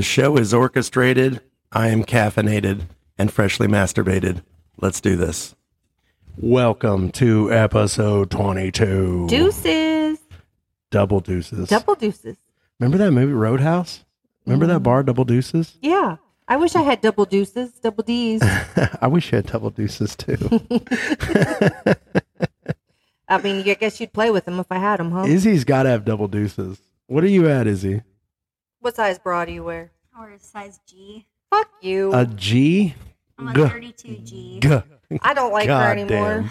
The show is orchestrated. I am caffeinated and freshly masturbated. Let's do this. Welcome to episode 22. Deuces. Double deuces. Double deuces. Remember that movie Roadhouse? Remember that mm. bar, Double Deuces? Yeah. I wish I had double deuces, double D's. I wish you had double deuces too. I mean, I guess you'd play with them if I had them, huh? Izzy's got to have double deuces. What are you at, Izzy? What size bra do you wear? Or size G. Fuck you. A G? I'm a G. 32G. G. I don't like her anymore. damn.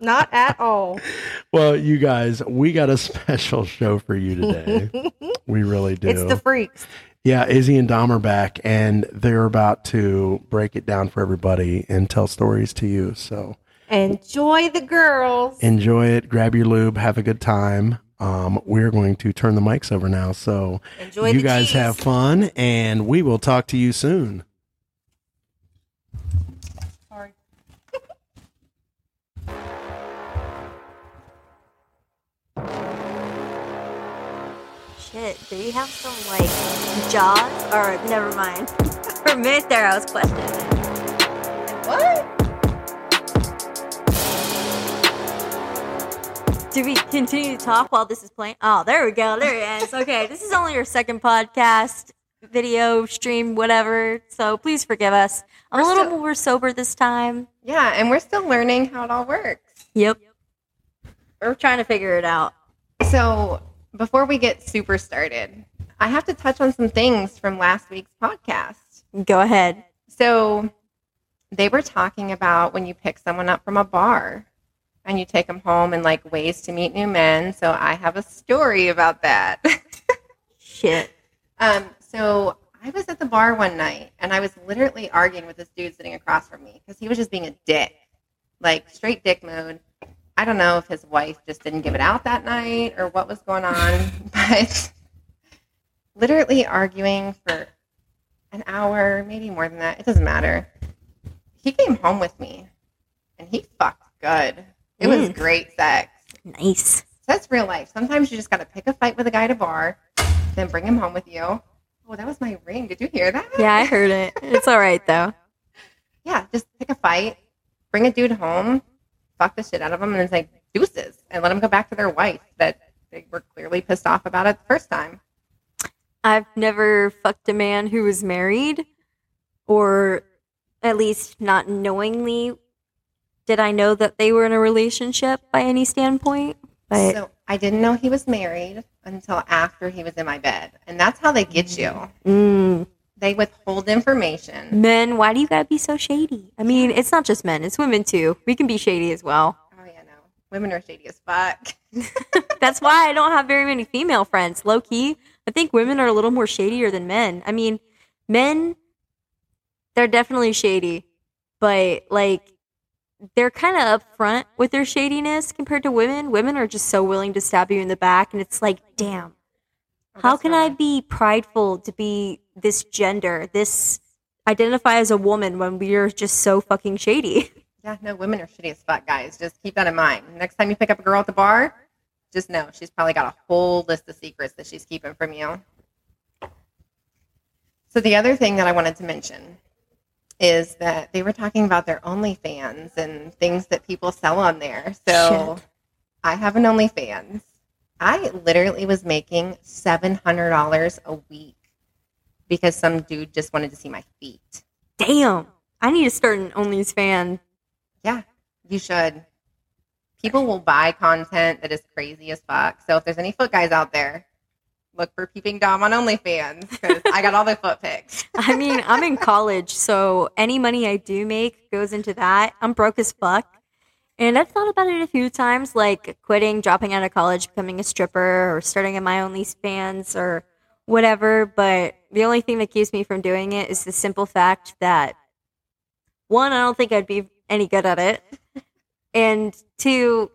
Not at all. Well, you guys, we got a special show for you today. we really do. It's the freaks. yeah, Izzy and Dom are back, and they're about to break it down for everybody and tell stories to you. So Enjoy the girls. enjoy it, grab your lube, have a good time. Um, we're going to turn the mics over now. So Enjoy you guys cheese. have fun, and we will talk to you soon. Sorry. Shit, do you have some like jaws? Or never mind. For a minute there, I was questioning. What? Do we continue to talk while this is playing? Oh, there we go. There it is. Okay, this is only our second podcast, video, stream, whatever. So please forgive us. I'm a We're little still- more sober this time. Yeah, and we're still learning how it all works. Yep. Yep. We're trying to figure it out. So, before we get super started, I have to touch on some things from last week's podcast. Go ahead. So, they were talking about when you pick someone up from a bar and you take them home and like ways to meet new men. So, I have a story about that. Shit. um, so, I was at the bar one night and I was literally arguing with this dude sitting across from me because he was just being a dick, like straight dick mode. I don't know if his wife just didn't give it out that night or what was going on, but literally arguing for an hour, maybe more than that. It doesn't matter. He came home with me and he fucked good. It was Mm. great sex. Nice. That's real life. Sometimes you just got to pick a fight with a guy at a bar, then bring him home with you. Oh, that was my ring. Did you hear that? Yeah, I heard it. It's all right though. yeah, just pick a fight, bring a dude home, fuck the shit out of him, and it's like deuces, and let them go back to their wife that they were clearly pissed off about it the first time. I've never fucked a man who was married, or at least not knowingly did I know that they were in a relationship by any standpoint. But so I didn't know he was married until after he was in my bed, and that's how they get you. mm, They withhold information. men, why do you gotta be so shady? I mean, it's not just men; it's women too. We can be shady as well. Oh yeah, no, women are shady as fuck. That's why I don't have very many female friends. Low key, I think women are a little more shadier than men. I mean, men, they're definitely shady, but like they're kind of upfront with their shadiness compared to women. Women are just so willing to stab you in the back, and it's like, damn, Oh, how can I be prideful to be this gender, this identify as a woman when we're just so fucking shady? Yeah, no, women are shitty as fuck, guys. Just keep that in mind. Next time you pick up a girl at the bar, just know she's probably got a whole list of secrets that she's keeping from you. So the other thing that I wanted to mention is that they were talking about their OnlyFans and things that people sell on there. So Shit. I have an OnlyFans. I literally was making seven hundred dollars a week because some dude just wanted to see my feet. Damn, I need to start an OnlyFans. Yeah, you should. People will buy content that is crazy as fuck. So if there's any foot guys out there, look for Peeping Dom on OnlyFans because I got all the foot pics. I mean, I'm in college, so any money I do make goes into that. I'm broke as fuck. And I've thought about it a few times, like quitting, dropping out of college, becoming a stripper, or starting in my OnlyFans or whatever. But the only thing that keeps me from doing it is the simple fact that one, I don't think I'd be any good at it. And two,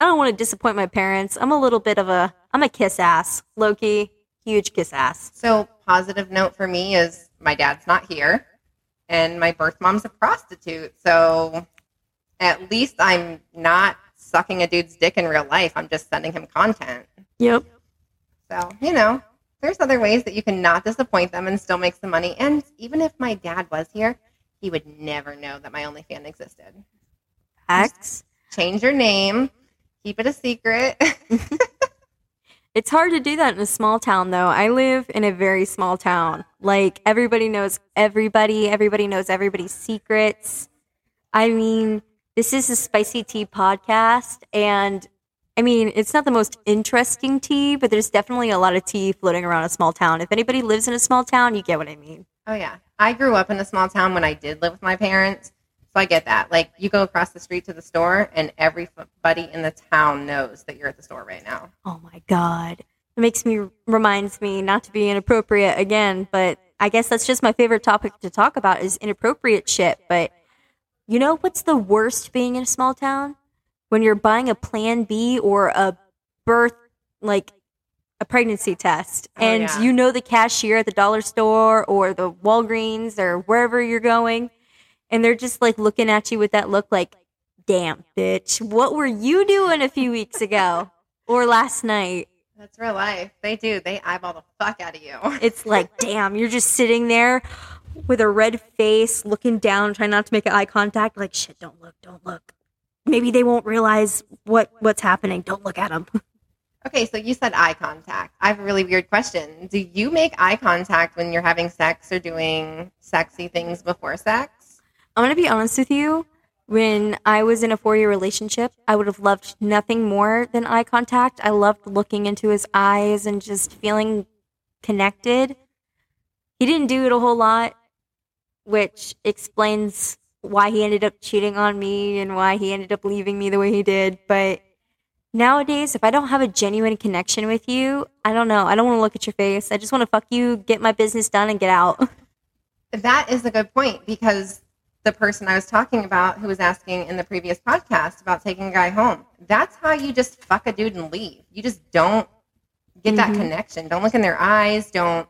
I don't want to disappoint my parents. I'm a little bit of a, I'm a kiss ass, low key, huge kiss ass. So positive note for me is my dad's not here, and my birth mom's a prostitute. So at least I'm not sucking a dude's dick in real life. I'm just sending him content. Yep. So you know, there's other ways that you can not disappoint them and still make some money. And even if my dad was here, he would never know that my OnlyFans existed. X. Change your name, keep it a secret. It's hard to do that in a small town, though. I live in a very small town. Like, everybody knows everybody, everybody knows everybody's secrets. I mean, this is a spicy tea podcast, and I mean, it's not the most interesting tea, but there's definitely a lot of tea floating around a small town. If anybody lives in a small town, you get what I mean. Oh yeah, I grew up in a small town when I did live with my parents, so I get that. Like you go across the street to the store, and everybody in the town knows that you're at the store right now. Oh my god. It makes me reminds me not to be inappropriate again, but I guess that's just my favorite topic to talk about is inappropriate shit. But you know what's the worst being in a small town? When you're buying a plan B or a birth like a pregnancy test Oh, and yeah. you know the cashier at the dollar store or the Walgreens or wherever you're going and they're just like looking at you with that look like damn bitch what were you doing a few weeks ago or last night That's real life. They do. They eyeball the fuck out of you. it's like damn you're just sitting there with a red face looking down trying not to make eye contact like shit don't look don't look maybe they won't realize what what's happening don't look at them Okay, so you said eye contact. I have a really weird question. Do you make eye contact when you're having sex or doing sexy things before sex? I'm gonna be honest with you. When I was in a four year relationship, I would have loved nothing more than eye contact. I loved looking into his eyes and just feeling connected. He didn't do it a whole lot, which explains why he ended up cheating on me and why he ended up leaving me the way he did. But nowadays, if I don't have a genuine connection with you, I don't know. I don't want to look at your face. I just want to fuck you, get my business done, and get out. That is a good point because the person I was talking about who was asking in the previous podcast about taking a guy home, that's how you just fuck a dude and leave. You just don't get that Mhm. connection. Don't look in their eyes. Don't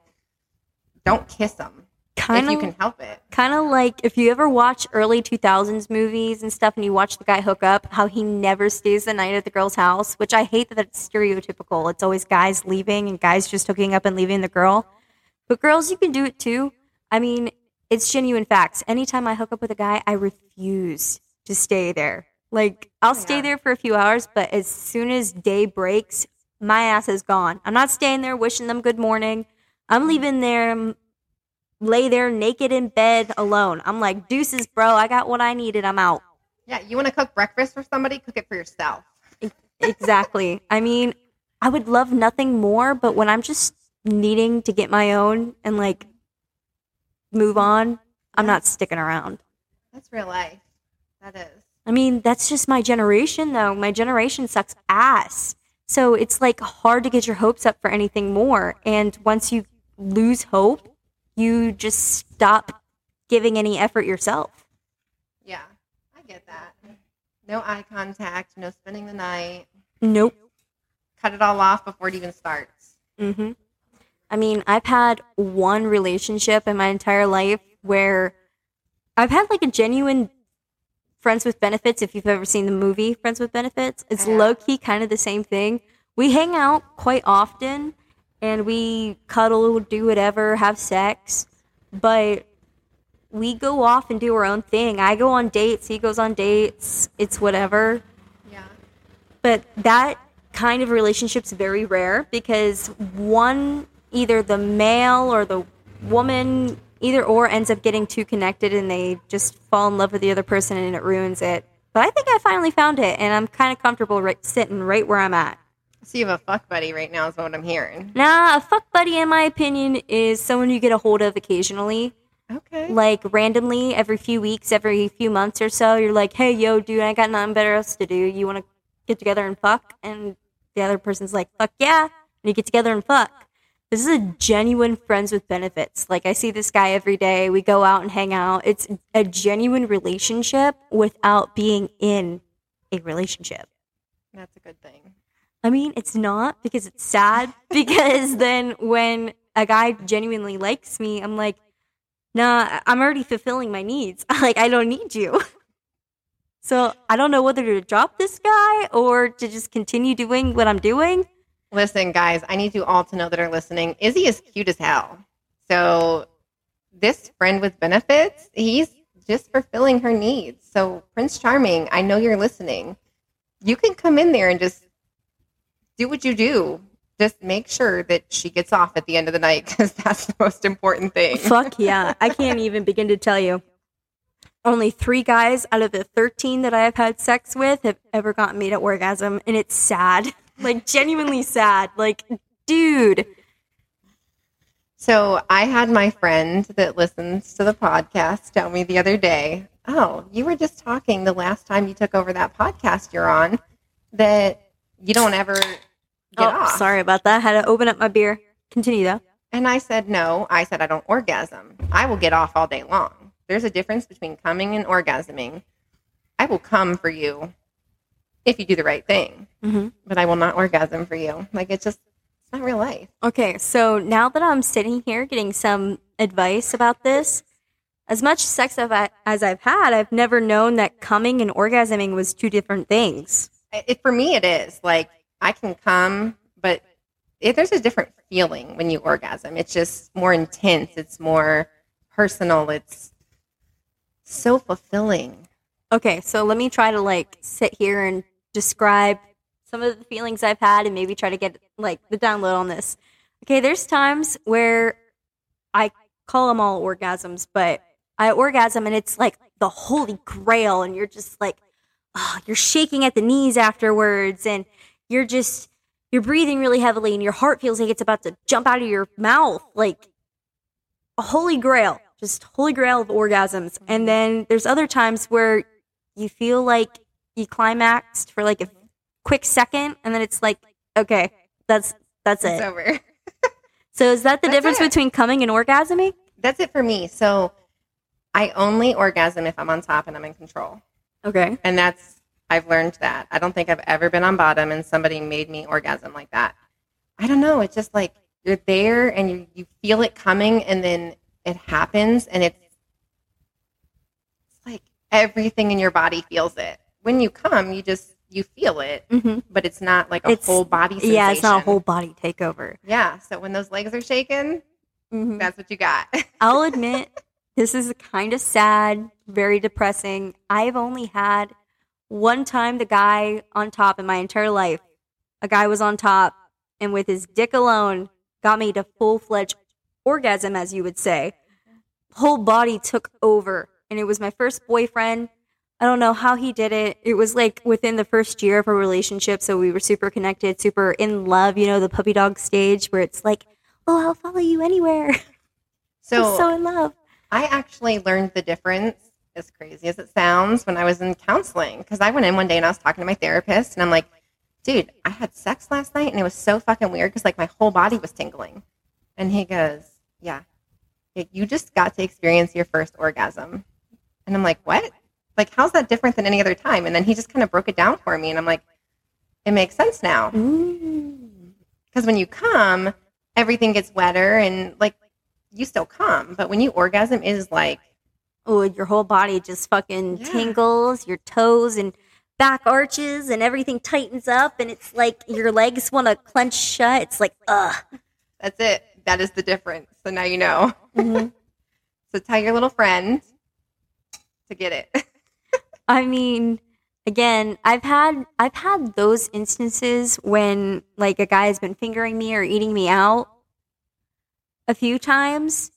don't kiss them Kind if you can help it. kind of like if you ever watch early 2000s movies and stuff and you watch the guy hook up how he never stays the night at the girl's house which i hate that that's stereotypical it's always guys leaving and guys just hooking up and leaving the girl but girls you can do it too i mean it's genuine facts anytime i hook up with a guy i refuse to stay there like i'll oh stay there for a few hours but as soon as day breaks my ass is gone i'm not staying there wishing them good morning i'm mm-hmm. leaving there lay there naked in bed alone. I'm like, deuces, bro. I got what I needed. I'm out. Yeah, you want to cook breakfast for somebody? Cook it for yourself. Exactly. I mean, I would love nothing more, but when I'm just needing to get my own and like move on, I'm not sticking around. That's real life. That is. I mean, that's just my generation, though. My generation sucks ass. So it's like hard to get your hopes up for anything more. And once you lose hope, you just stop giving any effort yourself. Yeah, I get that. No eye contact, no spending the night. Nope. Cut it all off before it even starts. hmm I mean, I've had one relationship in my entire life where I've had like a genuine friends with benefits. If you've ever seen the movie Friends with Benefits, it's low key kind of the same thing. We hang out quite often and we cuddle, do whatever, have sex, but we go off and do our own thing. I go on dates, he goes on dates, it's whatever Yeah. but that kind of relationship's very rare because one either the male or the woman either or ends up getting too connected and they just fall in love with the other person and it ruins it but i think i finally found it and i'm kind of comfortable right, sitting right where i'm at So you have a fuck buddy right now, is what I'm hearing. nah a fuck buddy in my opinion is someone you get a hold of occasionally Okay. like randomly every few weeks, every few months or so, you're like, hey, yo, dude, I got nothing better else to do. You want to get together and fuck? And the other person's like, fuck yeah. And you get together and fuck. This is a genuine friends with benefits. Like, I see this guy every day. We go out and hang out. It's a genuine relationship without being in a relationship. That's a good thing. I mean, it's not because it's sad. because then when a guy genuinely likes me, I'm like, nah, I'm already fulfilling my needs. like, I don't need you. so I don't know whether to drop this guy or to just continue doing what I'm doing. Listen, guys, I need you all to know that are listening. Izzy is cute as hell. So this friend with benefits, he's just fulfilling her needs. So Prince Charming, I know you're listening. You can come in there and just do what you do. Just make sure that she gets off at the end of the night because that's the most important thing. Fuck yeah. I can't even begin to tell you. Only three guys out of the 13 that I have had sex with have ever gotten me to orgasm, and it's sad. Like, genuinely sad. Like, dude. So I had my friend that listens to the podcast tell me the other day, "Oh, you were just talking the last time you took over that podcast you're on that you don't ever get oh, off." sorry about that. Had to open up my beer. Continue, though. And I said, "No." I said, "I don't orgasm. I will get off all day long. There's a difference between coming and orgasming. I will come for you if you do the right thing, Mm-hmm. but I will not orgasm for you. Like it's just it's not real life." Okay, so now that I'm sitting here getting some advice about this, as much sex as I- as I've had, I've never known that coming and orgasming was two different things. it, for me it is like i can come but it, there's a different feeling when you orgasm it's just more intense it's more personal it's so fulfilling Okay, so let me try to like sit here and describe some of the feelings I've had and maybe try to get like the download on this. Okay, there's times where I call them all orgasms, but I orgasm and it's like the holy grail and you're just like oh, you're shaking at the knees afterwards and you're just you're breathing really heavily and your heart feels like it's about to jump out of your mouth like a holy grail just holy grail of orgasms and then there's other times where you feel like you climaxed for like a quick second and then it's like okay that's that's it's it. over. So is that the That's difference it. between coming and orgasming? That's it for me. So i only orgasm if i'm on top and i'm in control. Okay. And that's i've learned that. I don't think i've ever been on bottom and somebody made me orgasm like that. I don't know. It's just like you're there and you, you feel it coming and then it happens and it's it's like everything in your body feels it when you come you just you feel it hmm but it's not like a It's- whole body sensation. yeah it's not a whole body takeover yeah so when those legs are shaking Mhm. that's what you got I'll admit this is kind of sad, very depressing. I've only had one time the guy on top in my entire life. A guy was on top and with his dick alone got me to full fledged orgasm, as you would say. Whole body took over. And it was my first boyfriend. I don't know how he did it. It was like within the first year of our relationship. So we were super connected, super in love, you know, the puppy dog stage where it's like, oh, I'll follow you anywhere. so, so in love. I actually learned the difference, as crazy as it sounds, when I was in counseling. Because I went in one day and I was talking to my therapist, and I'm like, dude, I had sex last night, and it was so fucking weird because like my whole body was tingling. And he goes, yeah, Yeah, you just got to experience your first orgasm. And I'm like, what? Like, how's that different than any other time? And then he just kind of broke it down for me, and I'm like, it makes sense now. Because when you come, everything gets wetter and like you still come. But when you orgasm, it is like, Oh, your whole body just fucking Yeah. tingles, your toes and back arches and everything tightens up and it's like your legs want to clench shut. It's like, ugh. that's it. That is the difference. So now you know. Mm-hmm. So tell your little friend to get it. I mean, again, I've had I've had those instances when like a guy has been fingering me or eating me out a few times,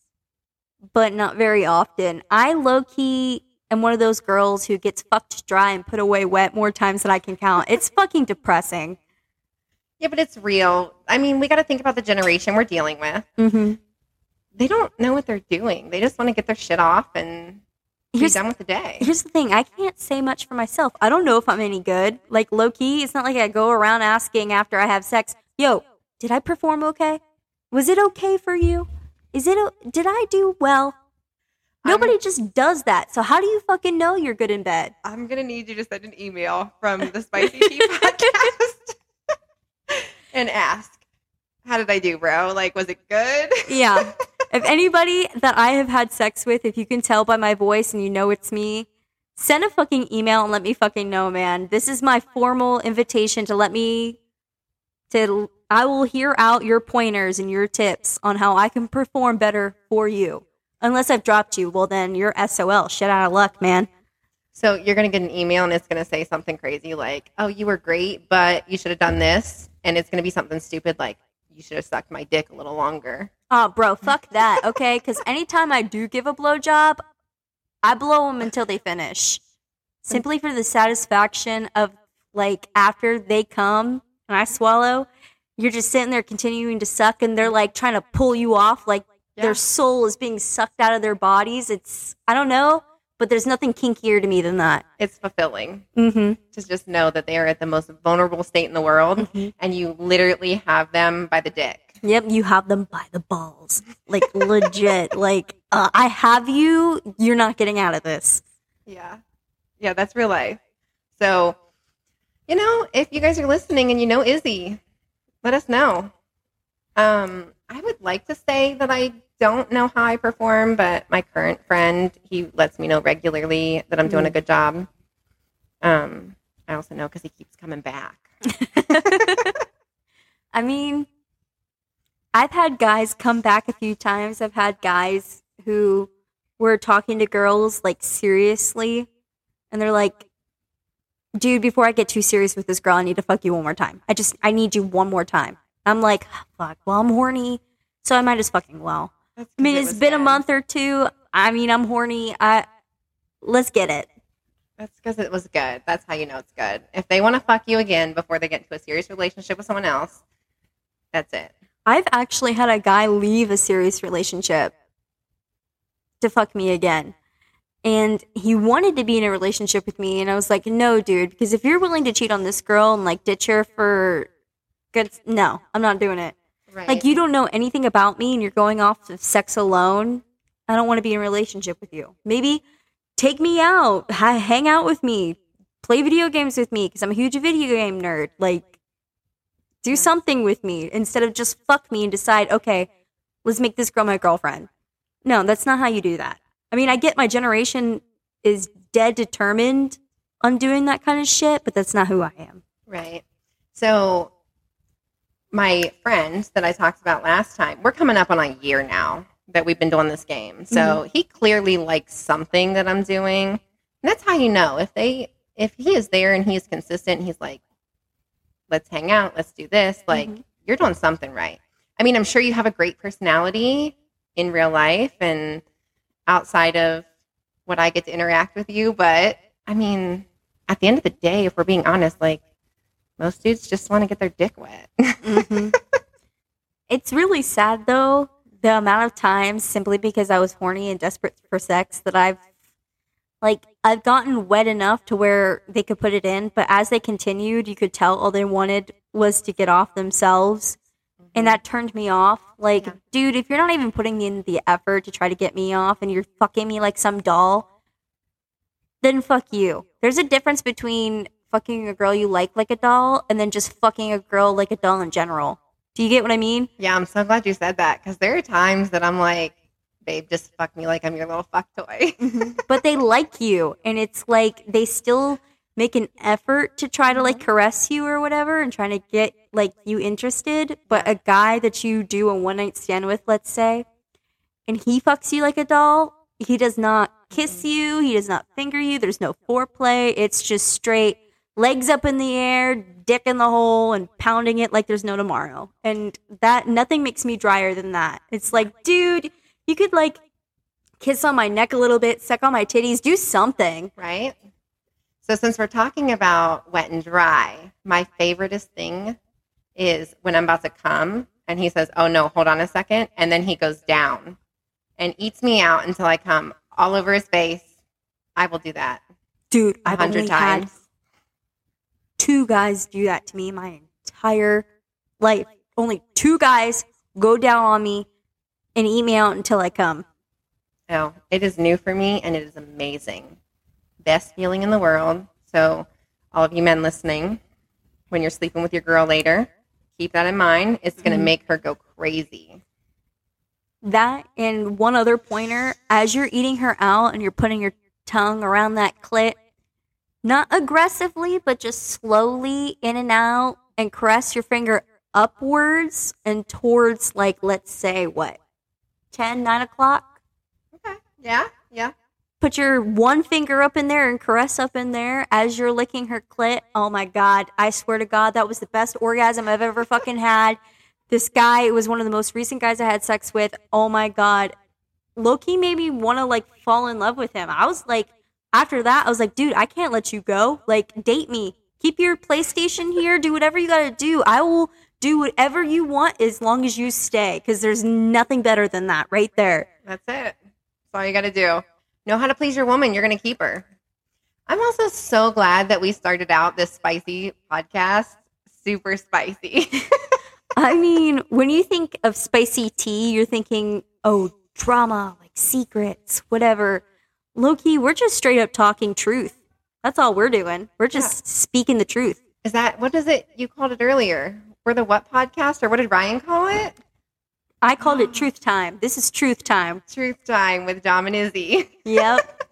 but not very often. I low key am one of those girls who gets fucked dry and put away wet more times than I can count. It's fucking depressing. yeah, but it's real. I mean, we got to think about the generation we're dealing with. Mm-hmm. They don't know what they're doing. They just want to get their shit off and Here's- done with the day. Here's the thing, I can't say much for myself. I don't know if I'm any good. Like low key, it's not like I go around asking after I have sex, "Yo, did I perform okay? Was it okay for you? Is it did I do well?" Nobody just does that. So how do you fucking know you're good in bed? I'm gonna need you to send an email from the Spicy Tea podcast and ask, "How did I do, bro? Like, was it good?" Yeah. if anybody that I have had sex with, if you can tell by my voice and you know it's me, send a fucking email and let me fucking know, man. This is my formal invitation to let me to I will hear out your pointers and your tips on how I can perform better for you. Unless I've dropped you, well then you're SOL. Shit out of luck, man. So you're gonna get an email and it's gonna say something crazy like, "Oh, you were great, but you should have done this," and it's gonna be something stupid like, "You should have sucked my dick a little longer." Oh, bro, fuck that, okay? Because anytime I do give a blowjob, I blow them until they finish. Simply for the satisfaction of, like, after they come and I swallow, you're just sitting there continuing to suck and they're, like, trying to pull you off. Like, Yeah. their soul is being sucked out of their bodies. It's, I don't know, but there's nothing kinkier to me than that. It's fulfilling Mm to just know that they are at the most vulnerable state in the world, hmm. and you literally have them by the dick. Yep, you have them by the balls. Like, legit. Like, uh, I have you. You're not getting out of this. Yeah. Yeah, that's real life. So, you know, if you guys are listening and you know Izzy, let us know. Um, I would like to say that I don't know how I perform, but my current friend, he lets me know regularly that I'm doing a good job. Um, I also know because he keeps coming back. I mean, I've had guys come back a few times. I've had guys who were talking to girls like seriously, and they're like, dude, before I get too serious with this girl, I need to fuck you one more time. I just, I need you one more time. I'm like, fuck, well, I'm horny, so I might as fucking well. I mean, it has been a month or two. I mean, I'm horny. I, let's get it. That's because it was good. That's how you know it's good. If they want to fuck you again before they get into a serious relationship with someone else, that's it. I've actually had a guy leave a serious relationship to fuck me again. And he wanted to be in a relationship with me. And I was like, no, dude, because if you're willing to cheat on this girl and like ditch her for good, no, I'm not doing it. Right. Like, you don't know anything about me and you're going off of sex alone. I don't want to be in a relationship with you. Maybe take me out, ha- hang out with me, play video games with me because I'm a huge video game nerd. Like, do something with me instead of just fuck me and decide, okay, let's make this girl my girlfriend. No, that's not how you do that. I mean, I get my generation is dead determined on doing that kind of shit, but that's not who I am. Right. So, my friend that I talked about last time, we're coming up on a year now that we've been doing this game. So, he clearly likes something that I'm doing. And that's how you know if they if he is there and he's consistent, he's like, "Let's hang out, let's do this." Like, Mhm. you're doing something right. I mean, I'm sure you have a great personality in real life and outside of what I get to interact with you, but I mean, at the end of the day, if we're being honest, like most dudes just want to get their dick wet. Mhm. it's really sad though, the amount of times simply because I was horny and desperate for sex that I've like I've gotten wet enough to where they could put it in, but as they continued, you could tell all they wanted was to get off themselves. And that turned me off. Like, Yeah. dude, if you're not even putting in the effort to try to get me off and you're fucking me like some doll, then fuck you. There's a difference between fucking a girl you like like a doll and then just fucking a girl like a doll in general. Do you get what I mean? yeah, I'm so glad you said that because there are times that I'm like, babe, just fuck me like I'm your little fuck toy. Mm-hmm. but they like you and it's like they still make an effort to try to like mm-hmm. caress you or whatever and trying to get like you interested but a guy that you do a one night stand with let's say and he fucks you like a doll he does not kiss mm-hmm. you he does not finger you there's no foreplay it's just straight legs up in the air dick in the hole and pounding it like there's no tomorrow and that nothing makes me drier than that it's like dude you could like kiss on my neck a little bit, suck on my titties, do something. right? So since we're talking about wet and dry, my favoriteest thing is when I'm about to come and he says, "Oh no, hold on a second. and then he goes down and eats me out until I come all over his face. I will do that Dude, I've only had times. Two guys do that to me my entire life. Only two guys go down on me and eat me out until I come. Oh, it is new for me and it is amazing. Best feeling in the world. So, all of you men listening, when you're sleeping with your girl later, keep that in mind. It's going to Mhm. make her go crazy. That and one other pointer as you're eating her out and you're putting your tongue around that clit, not aggressively, but just slowly in and out and caress your finger upwards and towards like let's say what 10 9 o'clock Okay. Yeah. Yeah. put your one finger up in there and caress up in there as you're licking her clit oh my god i swear to god that was the best orgasm i've ever fucking had this guy was one of the most recent guys i had sex with oh my god low key made me want to like fall in love with him i was like after that i was like dude i can't let you go like date me keep your playstation here do whatever you gotta do i will do whatever you want as long as you stay because there's nothing better than that right there That's it. That's all you got to do. Know how to please your woman. You're going to keep her. I'm also so glad that we started out this spicy podcast. Super spicy. I mean, when you think of spicy tea, you're thinking, oh, drama, like secrets, whatever. Low key, we're just straight up talking truth. That's all we're doing. We're just speaking the truth. Is that what is it you called it earlier? We're the what podcast or what did Ryan call it? I called it truth time. This is truth time. Truth time with Dom and Izzy. Yep.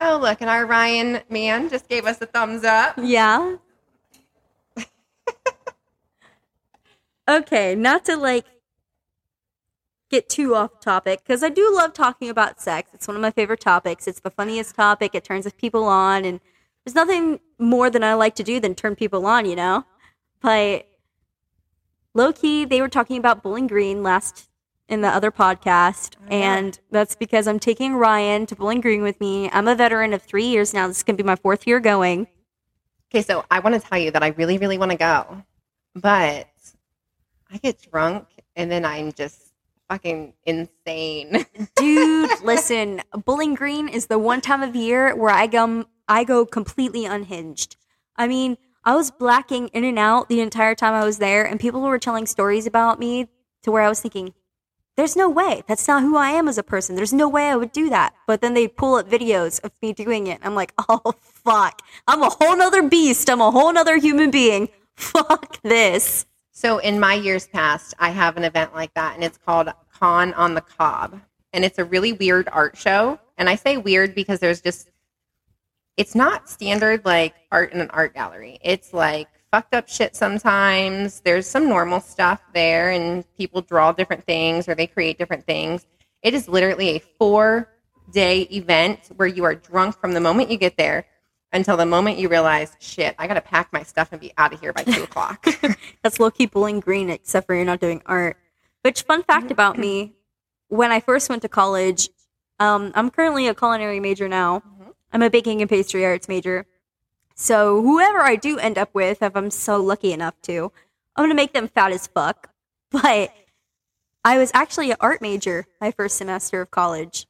Oh, look, and our Ryan man just gave us a thumbs up. yeah. okay, not to like get too off topic because I do love talking about sex. It's one of my favorite topics. It's the funniest topic. It turns people on, and there's nothing more than I like to do than turn people on, you know. But low key, they were talking about Bowling Green last in the other podcast, oh, and that's because I'm taking Ryan to Bowling Green with me. I'm a veteran of three years now. This is gonna be my fourth year going. Okay, so I want to tell you that I really, really want to go, but I get drunk and then I'm just fucking insane. Dude, listen, Bowling Green is the one time of year where I go I go completely unhinged. I mean, I was blacking in and out the entire time I was there, and people were telling stories about me to where I was thinking, there's no way. That's not who I am as a person. There's no way I would do that. But then they pull up videos of me doing it. I'm like, oh, fuck. I'm a whole nother beast. I'm a whole nother human being. Fuck this. So in my years past, I have an event like that, and it's called Con on the Cob, and it's a really weird art show. And I say weird because there's just it's not standard like art in an art gallery. It's like fucked up shit sometimes. There's some normal stuff there, and people draw different things or they create different things. It is literally a four day event where you are drunk from the moment you get there until the moment you realize, shit, I got to pack my stuff and be out of here by two o'clock. That's low key bowling green, except for you're not doing art. Which fun fact about me, when I first went to college, um, I'm currently a culinary major now. I'm a baking and pastry arts major. So whoever I do end up with, if I'm so lucky enough to, I'm gonna make them fat as fuck. But I was actually an art major my first semester of college.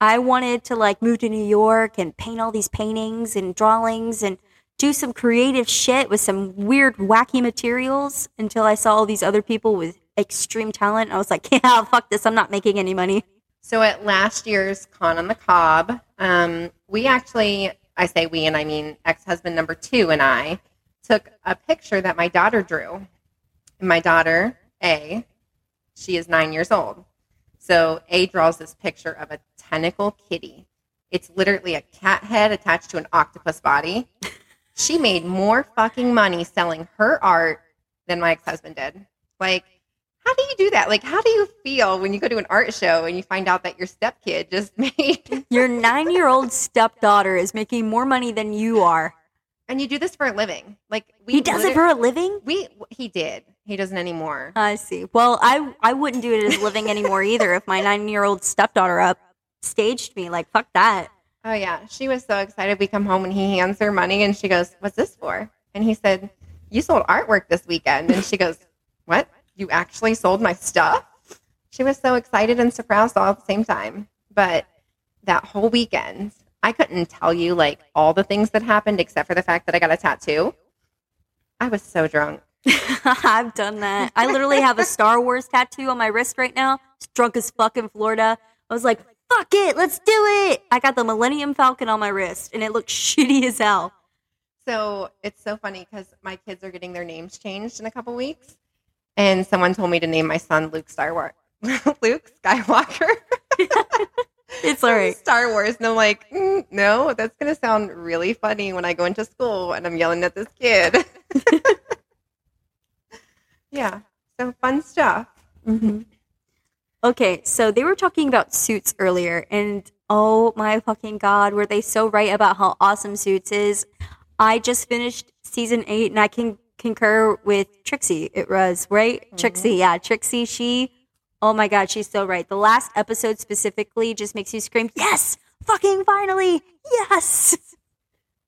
I wanted to like move to New York and paint all these paintings and drawings and do some creative shit with some weird, wacky materials until I saw all these other people with extreme talent. I was like, yeah, fuck this. I'm not making any money. So at last year's Con on the Cob, um, we actually, I say we, and I mean ex-husband number two and I, took a picture that my daughter drew. And my daughter, A, she is nine years old. So A draws this picture of a tentacle kitty. It's literally a cat head attached to an octopus body. She made more fucking money selling her art than my ex-husband did. Like, how do you do that? Like, how do you feel when you go to an art show and you find out that your stepkid just made Your nine year old stepdaughter is making more money than you are. and you do this for a living? Like, we He does it for a living? we he did. He doesn't anymore. I see. Well, I I wouldn't do it as living anymore either if my nine year old stepdaughter up staged me. Like, fuck that. Oh yeah, she was so excited. We come home and he hands her money and she goes, "What's this for?" And he said, "You sold artwork this weekend." And she goes, "What? You actually sold my stuff?" She was so excited and surprised all at the same time. But that whole weekend, I couldn't tell you like all the things that happened except for the fact that I got a tattoo. I was so drunk. I've done that. I literally have a Star Wars tattoo on my wrist right now. Just drunk as fuck in Florida. I was like, fuck it, let's do it. I got the Millennium Falcon on my wrist and it looks shitty as hell. So it's so funny because my kids are getting their names changed in a couple weeks, and someone told me to name my son Luke Star Wars. Luke Skywalker. It's all right. Star Wars, and I'm like, mm, no, that's gonna sound really funny when I go into school and I'm yelling at this kid. Yeah. So fun stuff. Mm-hmm. Okay, so they were talking about suits earlier, and oh my fucking god, were they so right about how awesome Suits is? I just finished season eight, and I can concur with Trixie. It was right, Trixie. Yeah, Trixie. She, oh my god, she's so right. The last episode specifically just makes you scream, "Yes, fucking finally, yes!"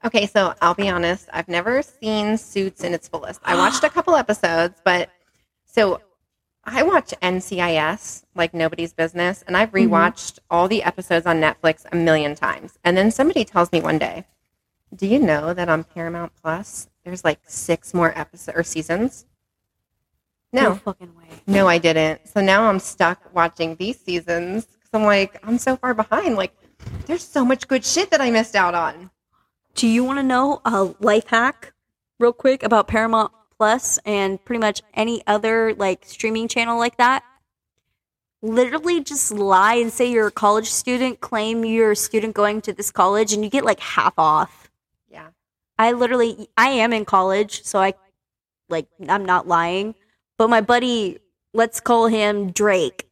Okay, so I'll be honest. I've never seen Suits in its fullest. I watched a couple episodes, but so I watch NCIS like nobody's business, and I've Mhm. rewatched all the episodes on Netflix a million times. And then somebody tells me one day, "Do you know that on Paramount Plus there's like six more episodes or seasons?" No, fucking way. no, I didn't. So now I'm stuck watching these seasons because I'm like, I'm so far behind. Like, there's so much good shit that I missed out on. Do you want to know a life hack real quick about Paramount Plus and pretty much any other like streaming channel like that? Literally just lie and say you're a college student, claim you're a student going to this college and you get like half off. Yeah. I literally I am in college, so I like I'm not lying. But my buddy, let's call him Drake.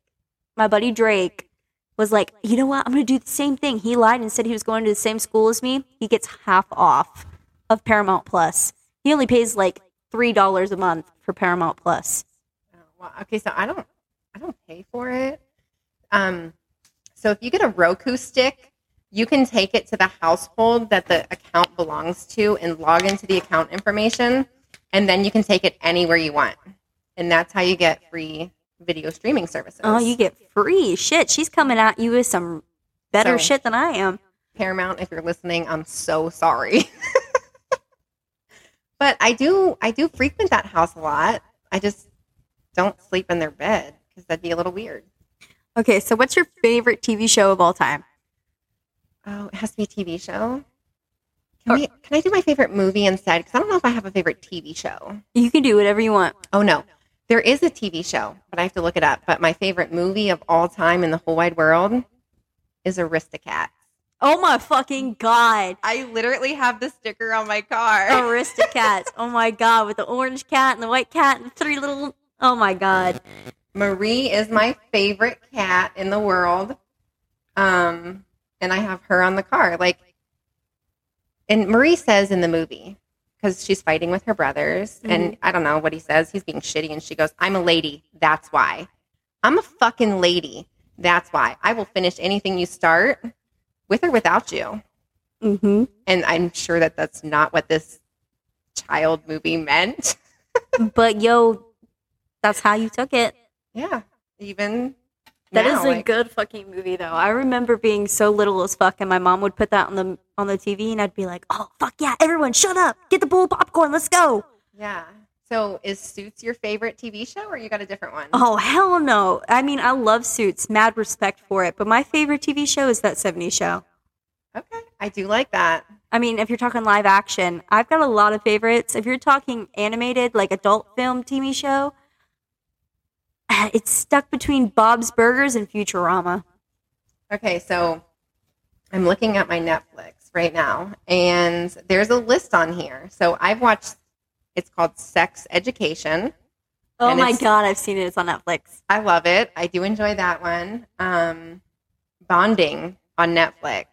My buddy Drake was like, you know what? I'm gonna do the same thing. He lied and said he was going to the same school as me. He gets half off of Paramount Plus. He only pays like three dollars a month for Paramount Plus. Oh, well, okay, so I don't I don't pay for it. Um so if you get a Roku stick, you can take it to the household that the account belongs to and log into the account information and then you can take it anywhere you want. And that's how you get free video streaming services. Oh, you get free shit. She's coming at you with some better So- shit than I am. Paramount, if you're listening, I'm so sorry. but I do I do frequent that house a lot. I just don't sleep in their bed because that'd be a little weird. Okay, so what's your favorite TV show of all time? Oh, it has to be a TV show. Can, Or- we, can I do my favorite movie instead? Because I don't know if I have a favorite TV show. You can do whatever you want. Oh, no. There is a TV show, but I have to look it up. But my favorite movie of all time in the whole wide world is Aristocats. Oh my fucking god. I literally have the sticker on my car. Aristocats. oh my god, with the orange cat and the white cat and three little. Oh my god. Marie is my favorite cat in the world. Um, and I have her on the car. Like, and Marie says in the movie, because she's fighting with her brothers, and I don't know what he says. He's being shitty, and she goes, I'm a lady. That's why. I'm a fucking lady. That's why. I will finish anything you start with or without you. Mm-hmm. And I'm sure that that's not what this child movie meant. But yo, that's how you took it. yeah. Even That is now, a like- good fucking movie, though. I remember being so little as fuck, and my mom would put that on the on the TV, and I'd be like, "Oh fuck yeah, everyone, shut up, get the bowl of popcorn, let's go." Yeah. So is Suits your favorite TV show or you got a different one? Oh hell no! I mean, I love Suits, mad respect for it, but my favorite TV show is that '70s show. Okay. I do like that. I mean, if you're talking live action, I've got a lot of favorites. If you're talking animated, like adult film TV show, it's stuck between Bob's Burgers and Futurama. Okay, so I'm looking at my Netflix right now and there's a list on here. So I've watched it's called Sex Education. Oh my god, I've seen it. It's on Netflix. I love it. I do enjoy that one. Um Bonding on Netflix.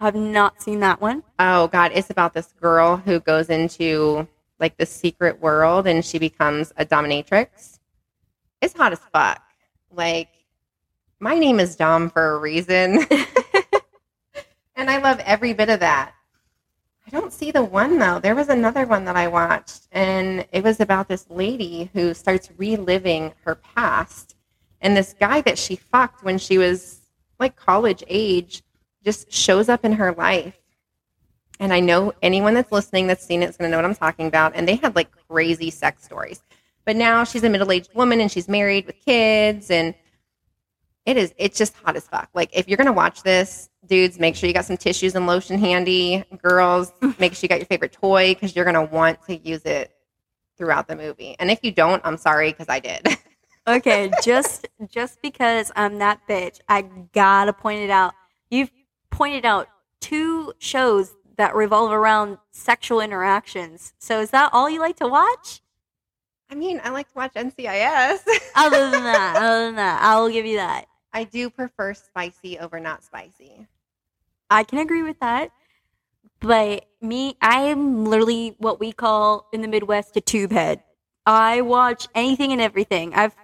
I've not seen that one. Oh god, it's about this girl who goes into like the secret world and she becomes a dominatrix. It's hot as fuck. Like my name is Dom for a reason. and I love every bit of that. I don't see the one though. There was another one that I watched and it was about this lady who starts reliving her past and this guy that she fucked when she was like college age just shows up in her life. And I know anyone that's listening that's seen it is going to know what I'm talking about. And they had like crazy sex stories. But now she's a middle aged woman and she's married with kids. And it is, it's just hot as fuck. Like, if you're going to watch this, dudes, make sure you got some tissues and lotion handy. Girls, make sure you got your favorite toy because you're going to want to use it throughout the movie. And if you don't, I'm sorry because I did. Okay, just just because I'm that bitch, I gotta point it out. You've pointed out two shows that revolve around sexual interactions. So is that all you like to watch? I mean, I like to watch NCIS. Other than that, other than that, I will give you that. I do prefer spicy over not spicy. I can agree with that. But me, I am literally what we call in the Midwest a tube head. I watch anything and everything. I've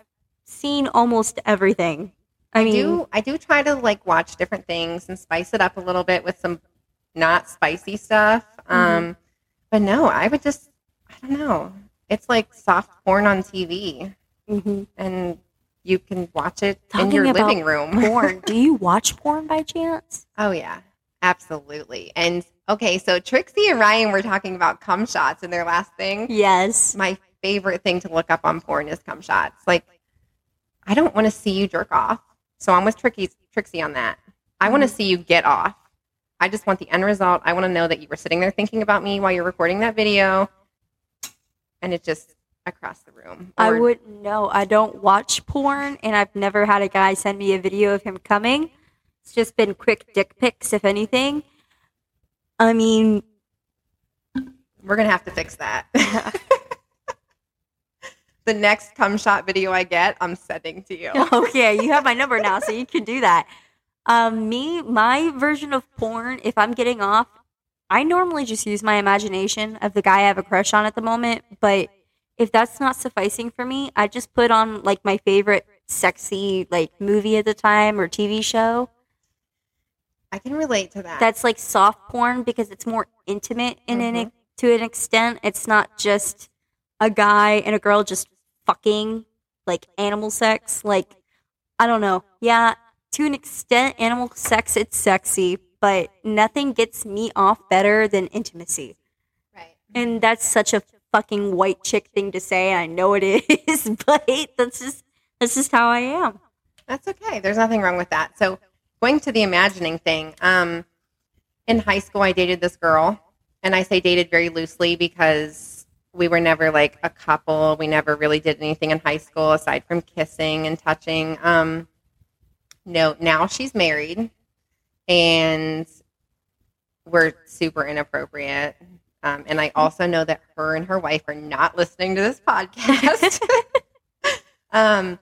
seen almost everything. I I mean, do I do try to like watch different things and spice it up a little bit with some not spicy stuff. Mm-hmm. Um but no, I would just I don't know. It's like soft porn on TV mhm. and you can watch it in your living room. porn. do you watch porn by chance? Oh yeah. Absolutely. And okay, so Trixie and Ryan were talking about cum shots in their last thing. Yes. My favorite thing to look up on porn is cum shots. Like I don't want to see you jerk off. So I'm with Trixie Trixie on that. I want to mm-hmm. see you get off. I just want the end result. I want to know that you were sitting there thinking about me while you're recording that video. And it just across the room. I wouldn't know. I don't watch porn, and I've never had a guy send me a video of him coming. It's just been quick dick pics, if anything. I mean, We're gonna have to fix that. the next cum shot video I get, I'm sending to you. okay, you have my number now, so you can do that. Um, me, my version of porn, if I'm getting off, I normally just use my imagination of the guy I have a crush on at the moment. But if that's not sufficing for me, I just put on like my favorite sexy like movie at the time or TV show. I can relate to that. That's like soft porn because it's more intimate in an Mhm. to an extent. It's not just a guy and a girl just fucking like animal sex. Like I don't know. Yeah, to an extent, animal sex it's sexy, but nothing gets me off better than intimacy. right. And that's such a fucking white chick thing to say. I know it is, but that's just that's just how I am. That's okay. There's nothing wrong with that. So going to the imagining thing, um, in high school I dated this girl, and I say dated very loosely because we were never like a couple. We never really did anything in high school aside from kissing and touching. Um, no, now she's married, and we're super inappropriate. Um, and I also know that her and her wife are not listening to this podcast. um,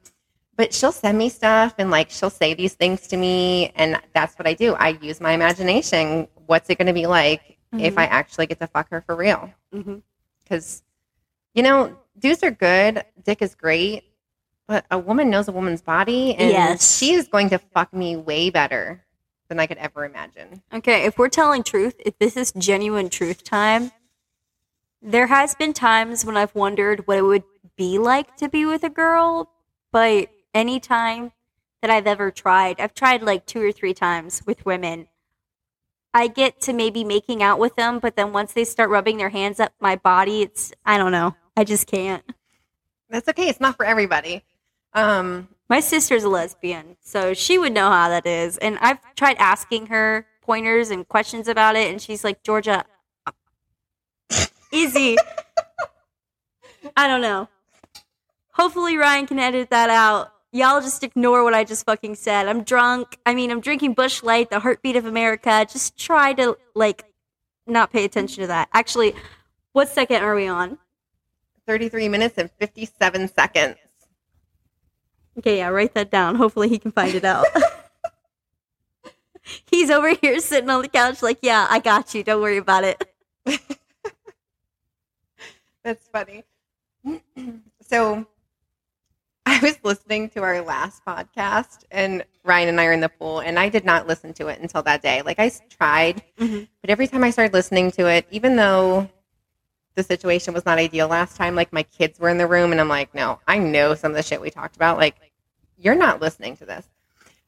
but she'll send me stuff and like she'll say these things to me, and that's what I do. I use my imagination. What's it going to be like if Mhm. I actually get to fuck her for real? Because, you know, dudes are good, dick is great, but a woman knows a woman's body, and Yes. she is going to fuck me way better than I could ever imagine. Okay, if we're telling truth, if this is genuine truth time, there has been times when I've wondered what it would be like to be with a girl, but any time that I've ever tried, I've tried like two or three times with women. I get to maybe making out with them, but then once they start rubbing their hands up my body, it's I don't know. I just can't. That's okay. It's not for everybody. Um, My sister's a lesbian, so she would know how that is. And I've tried asking her pointers and questions about it, and she's like, Georgia, uh, easy. I don't know. Hopefully, Ryan can edit that out. Y'all just ignore what I just fucking said. I'm drunk. I mean, I'm drinking Busch Light, the heartbeat of America. Just try to, like, not pay attention to that. Actually, what second are we on? 33 minutes and 57 seconds. Okay, yeah, write that down. Hopefully he can find it out. He's over here sitting on the couch like, yeah, I got you. Don't worry about it. That's funny. so I was listening to our last podcast, and Ryan and I are in the pool, and I did not listen to it until that day. Like I tried, Mhm. but every time I started listening to it, even though the situation was not ideal last time, like my kids were in the room, and I'm like, no, I know some of the shit we talked about. Like, you're not listening to this.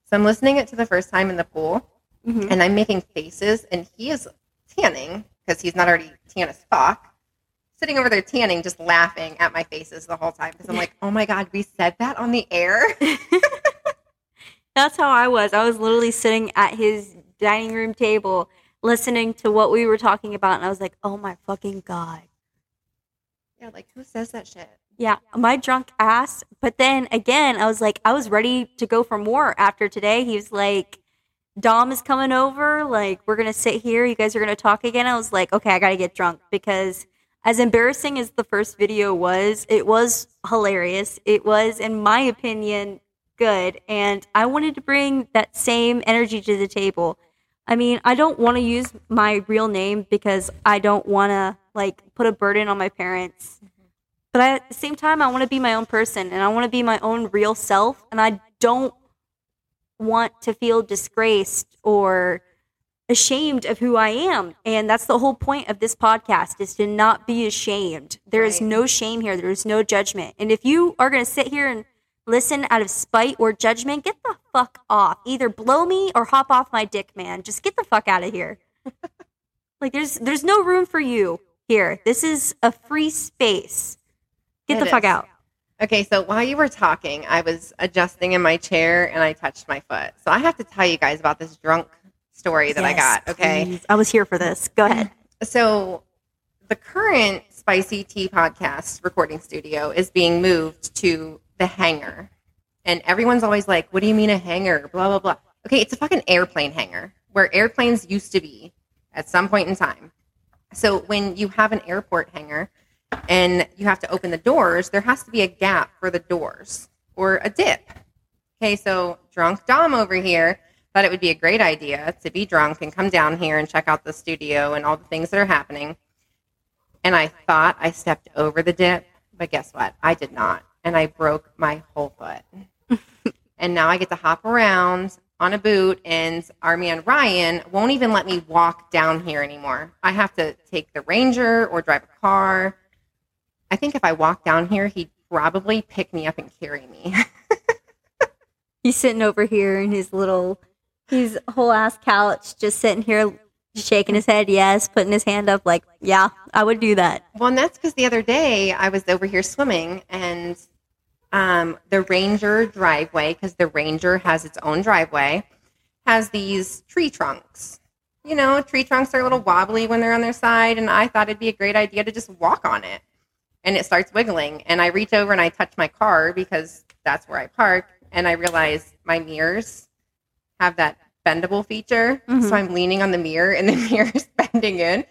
So I'm listening it to the first time in the pool, Mhm. and I'm making faces, and he is tanning because he's not already tan as fuck. Sitting over there tanning, just laughing at my faces the whole time because I'm like, oh my god, we said that on the air. That's how I was. I was literally sitting at his dining room table listening to what we were talking about, and I was like, oh my fucking God. yeah, like who says that shit? Yeah, my drunk ass. But then again, I was like, I was ready to go for more after today. He was like, Dom is coming over. Like, we're going to sit here. You guys are going to talk again. I was like, okay, I got to get drunk because as embarrassing as the first video was, it was hilarious. It was, in my opinion, good. And I wanted to bring that same energy to the table. I mean, I don't want to use my real name because I don't want to like put a burden on my parents. But I, at the same time, I want to be my own person and I want to be my own real self. And I don't want to feel disgraced or ashamed of who I am. And that's the whole point of this podcast is to not be ashamed. There is Right. no shame here. There is no judgment. And if you are going to sit here and listen out of spite or judgment, get the fuck off. Either blow me or hop off my dick, man. Just get the fuck out of here. like there's there's no room for you here. This is a free space. Get It the fuck is. out. Okay, so while you were talking, I was adjusting in my chair and I touched my foot. So I have to tell you guys about this drunk story that I got. Okay. please. I was here for this. Go ahead. So the current Spicy Tea podcast recording studio is being moved to the hangar. And everyone's always like, what do you mean a hangar? Blah, blah, blah. Okay, it's a fucking airplane hangar where airplanes used to be at some point in time. So when you have an airport hangar and you have to open the doors, there has to be a gap for the doors or a dip. Okay, so drunk Dom over here thought it would be a great idea to be drunk and come down here and check out the studio and all the things that are happening. And I thought I stepped over the dip, but guess what? I did not. And I broke my whole foot. and now I get to hop around on a boot, and our man Ryan won't even let me walk down here anymore. I have to take the Ranger or drive a car. I think if I walked down here, he'd probably pick me up and carry me. He's sitting over here in his little, his whole ass couch, just sitting here shaking his head, yes, putting his hand up, like, yeah, I would do that. Well, and that's because the other day I was over here swimming and um, the Ranger driveway, because the Ranger has its own driveway, has these tree trunks. You know, tree trunks are a little wobbly when they're on their side, and I thought it'd be a great idea to just walk on it. And it starts wiggling, and I reach over and I touch my car because that's where I park, and I realize my mirrors have that bendable feature. Mhm. So I'm leaning on the mirror, and the mirror is bending in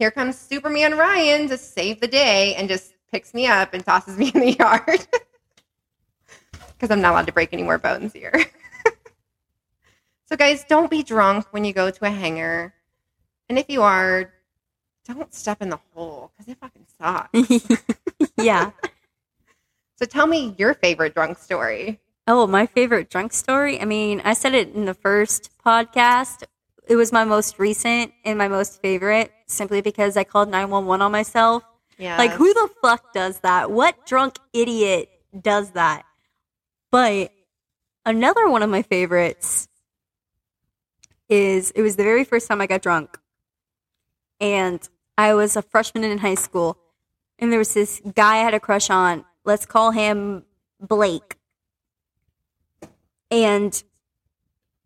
here comes Superman Ryan to save the day and just picks me up and tosses me in the yard. Because I'm not allowed to break any more bones here. so, guys, don't be drunk when you go to a hangar. And if you are, don't step in the hole because it fucking sucks. yeah. so, tell me your favorite drunk story. Oh, my favorite drunk story? I mean, I said it in the first podcast. It was my most recent and my most favorite simply because I called 911 on myself. Yeah. Like, who the fuck does that? What drunk idiot does that? But another one of my favorites is it was the very first time I got drunk. And I was a freshman in high school. And there was this guy I had a crush on. Let's call him Blake. And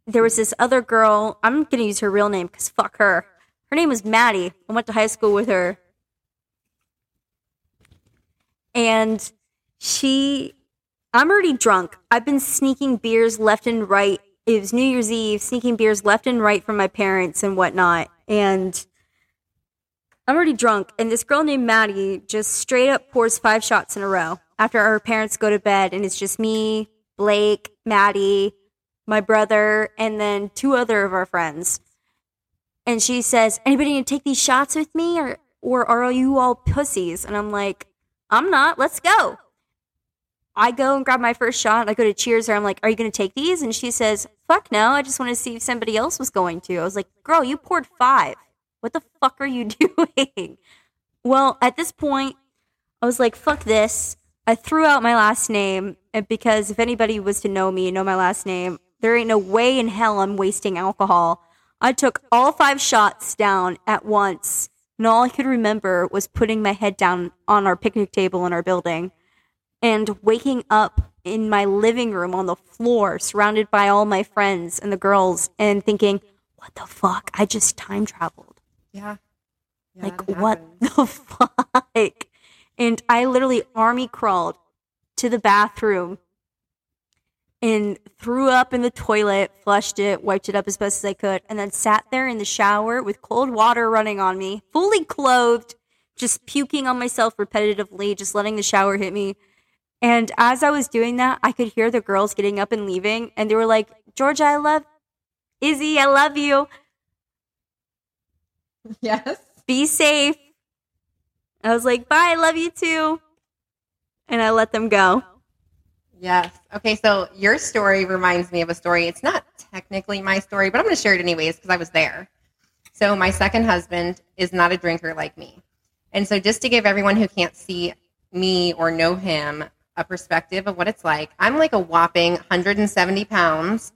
there was this other girl. I'm going to use her real name because fuck her. Her name was Maddie. I went to high school with her and she i'm already drunk i've been sneaking beers left and right it was new year's eve sneaking beers left and right from my parents and whatnot and i'm already drunk and this girl named maddie just straight up pours five shots in a row after our parents go to bed and it's just me blake maddie my brother and then two other of our friends and she says anybody gonna take these shots with me or or are you all pussies and i'm like I'm not. Let's go. I go and grab my first shot. I go to cheers her. I'm like, Are you to take these? And she says, Fuck no. I just want to see if somebody else was going to. I was like, Girl, you poured five. What the fuck are you doing? Well, at this point, I was like, Fuck this. I threw out my last name eh, because if anybody was to know me and know my last name, there ain't no way in hell I'm wasting alcohol. I took all five shots down at once and all I could remember was putting my head down on our picnic table in our building and waking up in my living room on the floor, surrounded by all my friends and the girls, and thinking, what the fuck? I just time traveled. Yeah. Yeah, like, what the fuck? And I literally army crawled to the bathroom and threw up in the toilet, flushed it, wiped it up as best as I could, and then sat there in the shower with cold water running on me, fully clothed, just puking on myself repetitively, just letting the shower hit me. And as I was doing that, I could hear the girls getting up and leaving, and they were like, Georgia, I love Izzy, I love you. Yes. Be safe. I was like, bye, I love you too. And I let them go. Yes. Okay, so your story reminds me of a story. It's not technically my story, but I'm going to share it anyways because I was there. So, my second husband is not a drinker like me. And so, just to give everyone who can't see me or know him a perspective of what it's like, I'm like a whopping 170 pounds,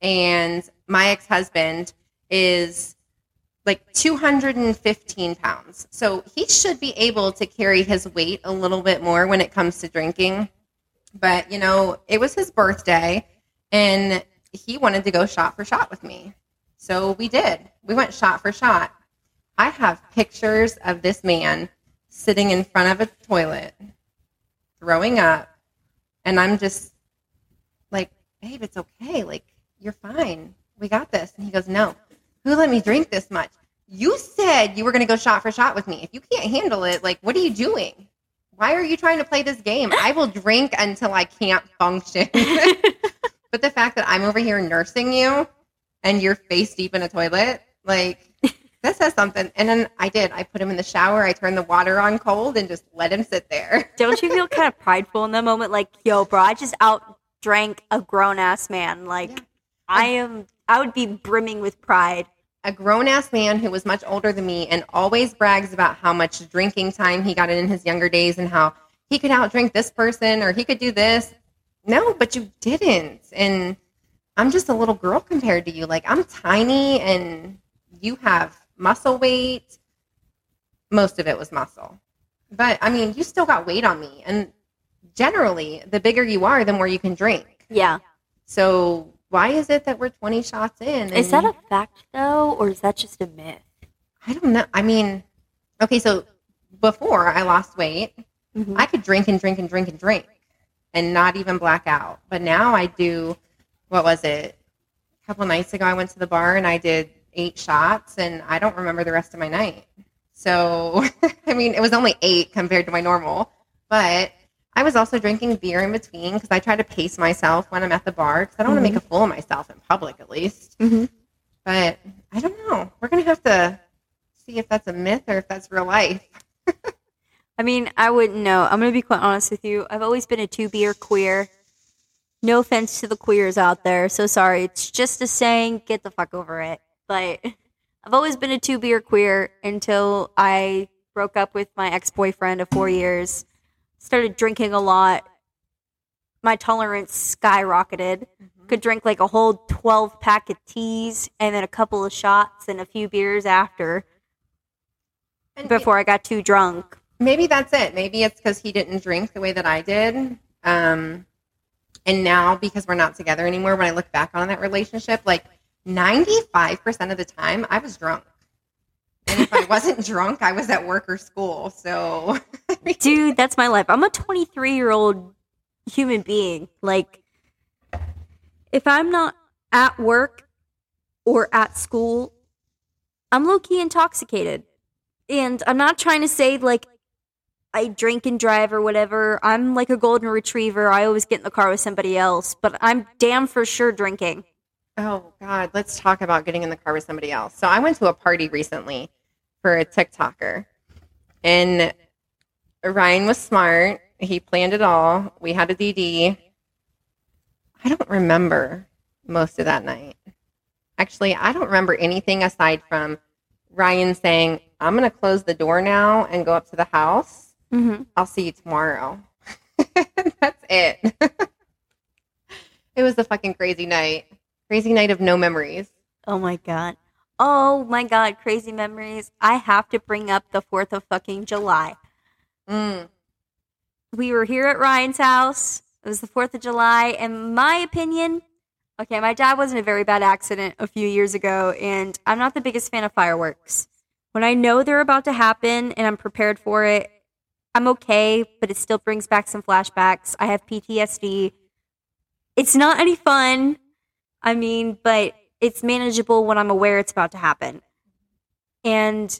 and my ex husband is like 215 pounds. So, he should be able to carry his weight a little bit more when it comes to drinking but, you know, it was his birthday and he wanted to go shot for shot with me. So we did. We went shot for shot. I have pictures of this man sitting in front of a toilet, throwing up, and I'm just like, babe, it's okay. Like, you're fine. We got this. And he goes, no. Who let me drink this much? You said you were going to go shot for shot with me. If you can't handle it, like, what are you doing? why are you trying to play this game? I will drink until I can't function. but the fact that I'm over here nursing you and you're face deep in a toilet, like that says something. And then I did. I put him in the shower. I turned the water on cold and just let him sit there. Don't you feel kind of prideful in that moment? Like, yo, bro, I just out drank a grown ass man. Like, Yeah. I am, I would be brimming with pride. A grown ass man who was much older than me and always brags about how much drinking time he got in his younger days and how he could outdrink this person or he could do this. No, but you didn't. And I'm just a little girl compared to you. Like I'm tiny and you have muscle weight. Most of it was muscle. But I mean, you still got weight on me. And generally, the bigger you are, the more you can drink. Yeah. So why is it that we're 20 shots in? Is that a fact though, or is that just a myth? I don't know. I mean, okay, so before I lost weight, Mhm. I could drink and drink and drink and drink and not even black out. But now I do, what was it? A couple nights ago, I went to the bar and I did eight shots and I don't remember the rest of my night. So, I mean, it was only eight compared to my normal. But I was also drinking beer in between because I try to pace myself when I'm at the bar because I don't want to make a fool of myself in public, at least. Mhm. But I don't know. We're going to have to see if that's a myth or if that's real life. I mean, I wouldn't know. I'm gonna be quite honest with you. I've always been a two beer queer. No offense to the queers out there. So sorry. It's just a saying. Get the fuck over it. But I've always been a two beer queer until I broke up with my ex boyfriend of four years. Started drinking a lot. My tolerance skyrocketed. Could drink like a whole 12 pack of teas and then a couple of shots and a few beers after And before I got too drunk. maybe that's it. Maybe it's because he didn't drink the way that I did. Um, and now because we're not together anymore, when I look back on that relationship, like 95% of the time I was drunk. And if I wasn't drunk, I was at work or school. So, Dude, that's my life. I'm a 23 year old human being. Like, if I'm not at work or at school, I'm low key intoxicated. And I'm not trying to say, like, I drink and drive or whatever. I'm like a golden retriever. I always get in the car with somebody else, but I'm damn for sure drinking. oh God, let's talk about getting in the car with somebody else. So, I went to a party recently for a TikToker. And Ryan was smart. He planned it all. We had a DD. I don't remember most of that night. Actually, I don't remember anything aside from Ryan saying, I'm going to close the door now and go up to the house. Mm-hmm. I'll see you tomorrow. That's it. it was a fucking crazy night. Crazy night of no memories. Oh my god. Oh my god, crazy memories. I have to bring up the 4th of fucking July. Mm. we were here at Ryan's house. It was the 4th of July. And my opinion, okay, my dad was in a very bad accident a few years ago, and I'm not the biggest fan of fireworks. When I know they're about to happen and I'm prepared for it, I'm okay, but it still brings back some flashbacks. I have PTSD. It's not any fun. I mean, but it's manageable when I'm aware it's about to happen. And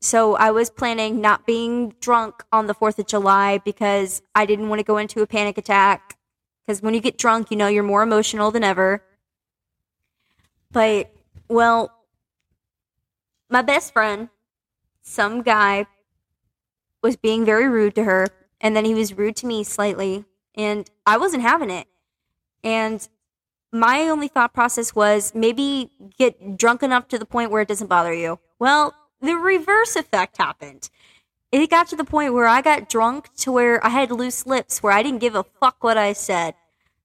so I was planning not being drunk on the 4th of July because I didn't want to go into a panic attack. Because when you get drunk, you know you're more emotional than ever. But, well, my best friend, some guy, was being very rude to her. And then he was rude to me slightly. And I wasn't having it. And my only thought process was maybe get drunk enough to the point where it doesn't bother you. Well, the reverse effect happened. It got to the point where I got drunk to where I had loose lips, where I didn't give a fuck what I said.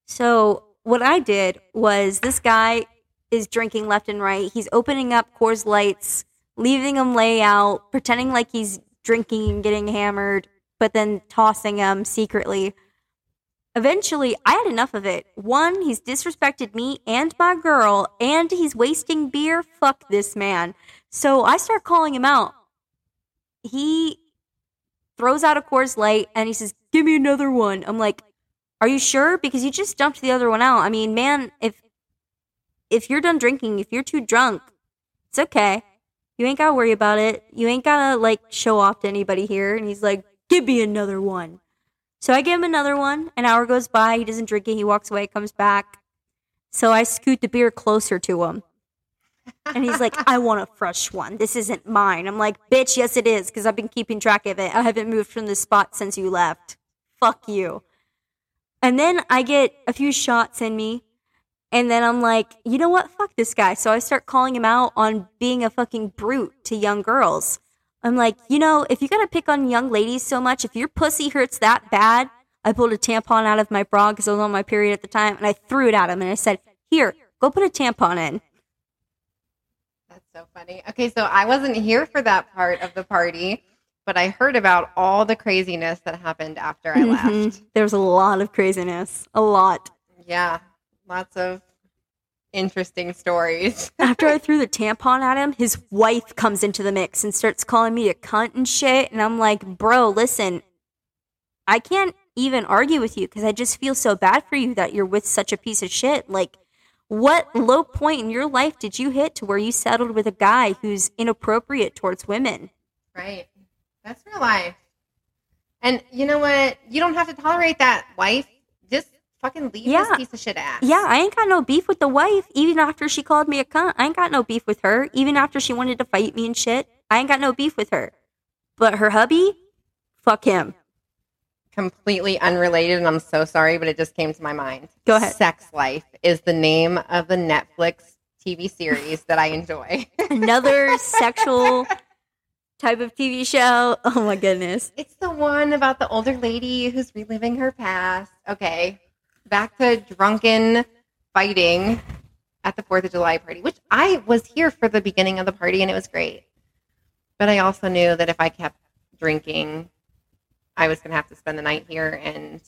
So, what I did was this guy is drinking left and right. He's opening up Coors Lights, leaving them lay out, pretending like he's drinking and getting hammered, but then tossing them secretly. Eventually, I had enough of it. One, he's disrespected me and my girl, and he's wasting beer. Fuck this man. So I start calling him out. He throws out a Coors Light and he says, "Give me another one." I'm like, "Are you sure? Because you just dumped the other one out." I mean, man, if if you're done drinking, if you're too drunk, it's okay. You ain't gotta worry about it. You ain't gotta like show off to anybody here. And he's like, "Give me another one." So I give him another one. An hour goes by. He doesn't drink it. He walks away, comes back. So I scoot the beer closer to him. And he's like, I want a fresh one. This isn't mine. I'm like, bitch, yes, it is, because I've been keeping track of it. I haven't moved from this spot since you left. Fuck you. And then I get a few shots in me. And then I'm like, you know what? Fuck this guy. So I start calling him out on being a fucking brute to young girls. I'm like, you know, if you're going to pick on young ladies so much, if your pussy hurts that bad, I pulled a tampon out of my bra because I was on my period at the time and I threw it at him and I said, here, go put a tampon in. That's so funny. Okay, so I wasn't here for that part of the party, but I heard about all the craziness that happened after I left. Mhm. There was a lot of craziness. A lot. Yeah, lots of interesting stories. After I threw the tampon at him, his wife comes into the mix and starts calling me a cunt and shit. And I'm like, bro, listen, I can't even argue with you because I just feel so bad for you that you're with such a piece of shit. Like, what low point in your life did you hit to where you settled with a guy who's inappropriate towards women? Right. That's real life. And you know what? You don't have to tolerate that, wife. Fucking leave Yeah. this piece of shit ass. Yeah, I ain't got no beef with the wife, even after she called me a cunt. I ain't got no beef with her, even after she wanted to fight me and shit. I ain't got no beef with her. But her hubby, fuck him. Completely unrelated, and I'm so sorry, but it just came to my mind. Go ahead. Sex Life is the name of the Netflix TV series that I enjoy. Another sexual type of TV show. Oh my goodness. It's the one about the older lady who's reliving her past. Okay, back to drunken fighting at the Fourth of July party, which I was here for the beginning of the party and it was great. But I also knew that if I kept drinking, I was going to have to spend the night here. And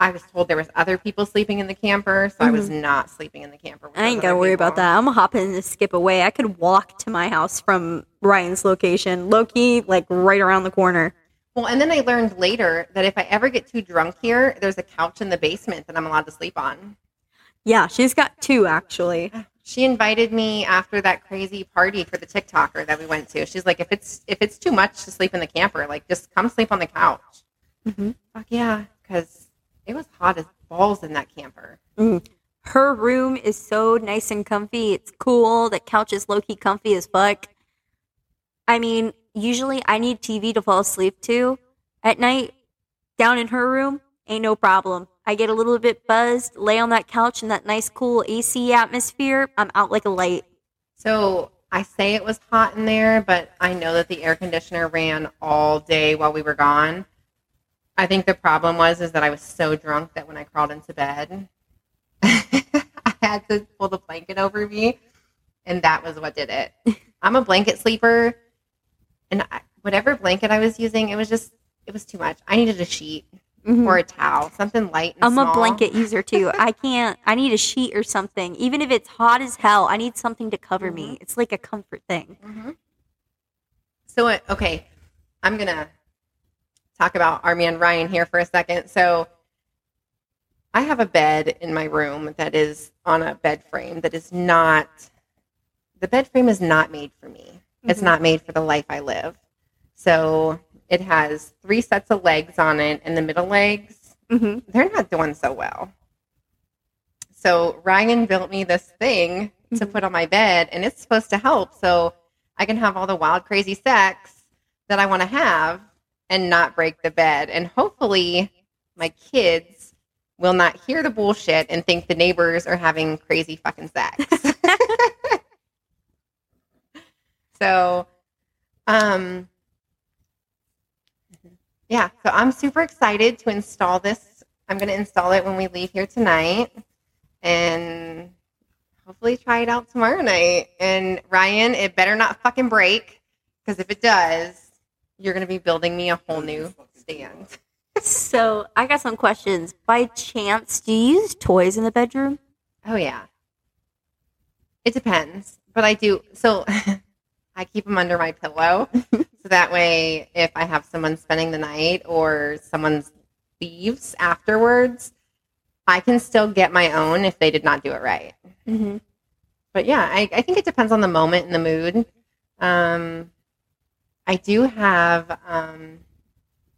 I was told there was other people sleeping in the camper, so I was not sleeping in the camper. Mm-hmm. I ain't gotta other worry about that. I'm gonna hop in and skip away. I could walk to my house from Ryan's location. low key, like right around the corner. Well, and then I learned later that if I ever get too drunk here, there's a couch in the basement that I'm allowed to sleep on. Yeah, she's got two actually. She invited me after that crazy party for the TikToker that we went to. She's like, if it's if it's too much to sleep in the camper, like just come sleep on the couch. Mhm. Fuck yeah, because it was hot as balls in that camper. Her room is so nice and comfy. It's cool. The couch is low key comfy as fuck. I mean, usually I need TV to fall asleep to at night. Down in her room, ain't no problem. I get a little bit buzzed, lay on that couch in that nice, cool AC atmosphere. I'm out like a light. So I say it was hot in there, but I know that the air conditioner ran all day while we were gone. I think the problem was is that I was so drunk that when I crawled into bed, I had to pull the blanket over me, and that was what did it. I'm a blanket sleeper, and I, whatever blanket I was using, it was just it was too much. I needed a sheet Mhm. or a towel, something light. And I'm a blanket user too. I can't. I need a sheet or something. Even if it's hot as hell, I need something to cover me. It's like a comfort thing. Mhm. So, uh, okay, I'm going to talk about our man Ryan here for a second. So, I have a bed in my room that is on a bed frame that is not, the bed frame is not made for me. It's Mhm. not made for the life I live. So it has three sets of legs on it, and the middle legs, hmm they're not doing so well. So Ryan built me this thing to Mhm. put on my bed, and it's supposed to help so I can have all the wild, crazy sex that I want to have and not break the bed. And hopefully, my kids will not hear the bullshit and think the neighbors are having crazy fucking sex. so, um, yeah, so I'm super excited to install this. I'm going to install it when we leave here tonight and hopefully try it out tomorrow night. And Ryan, it better not fucking break because if it does, you're going to be building me a whole new stand. So I got some questions. By chance, do you use toys in the bedroom? Oh, yeah. It depends, but I do. So I keep them under my pillow. so that way, if I have someone spending the night or someone leaves afterwards, I can still get my own if they did not do it right. Mm-hmm. but yeah, I, I think it depends on the moment and the mood. Um, I do have um,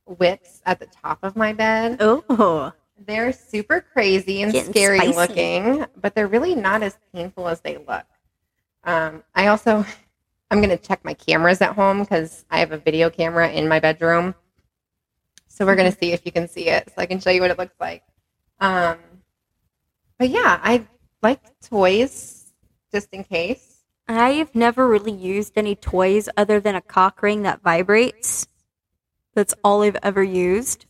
whips at the top of my bed. Oh, They're super crazy and Getting scary spicy. looking, but they're really not as painful as they look. Um, I also, I'm going to check my cameras at home because I have a video camera in my bedroom. So we're going to see if you can see it so I can show you what it looks like. Um, but yeah, I like toys just in case. I've never really used any toys other than a cock ring that vibrates. That's all I've ever used.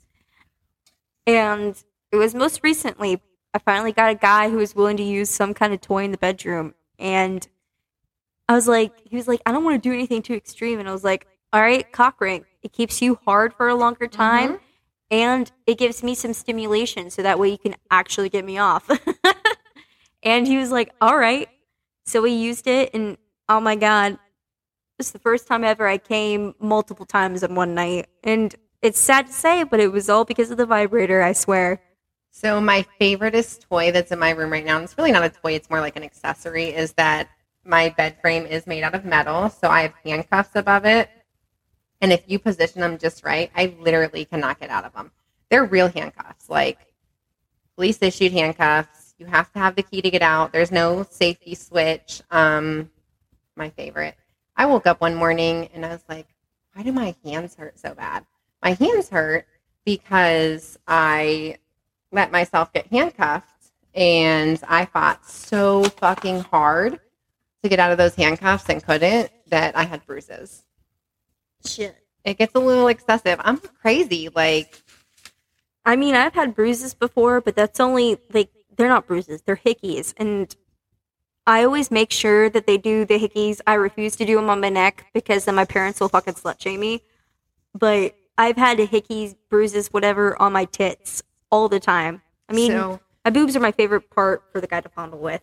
And it was most recently, I finally got a guy who was willing to use some kind of toy in the bedroom. And I was like, he was like, I don't want to do anything too extreme. And I was like, all right, cock ring. It keeps you hard for a longer mm-hmm. time. And it gives me some stimulation so that way you can actually get me off. and he was like, all right. So we used it, and oh my god, it's the first time ever I came multiple times in one night. And it's sad to say, but it was all because of the vibrator. I swear. So my favoriteest toy that's in my room right now, and it's really not a toy, it's more like an accessory, is that my bed frame is made out of metal. So I have handcuffs above it. And if you position them just right, I literally cannot get out of them. They're real handcuffs, like police issued handcuffs. You have to have the key to get out. There's no safety switch. Um, my favorite. I woke up one morning and I was like, why do my hands hurt so bad? My hands hurt because I let myself get handcuffed and I fought so fucking hard to get out of those handcuffs and couldn't that I had bruises. Shit. It gets a little excessive. I'm crazy. Like, I mean, I've had bruises before, but that's only like they're not bruises; they're hickeys, and I always make sure that they do the hickeys. I refuse to do them on my neck because then my parents will fucking slut shame me. But I've had hickeys, bruises, whatever on my tits all the time. I mean, so, my boobs are my favorite part for the guy to fondle with.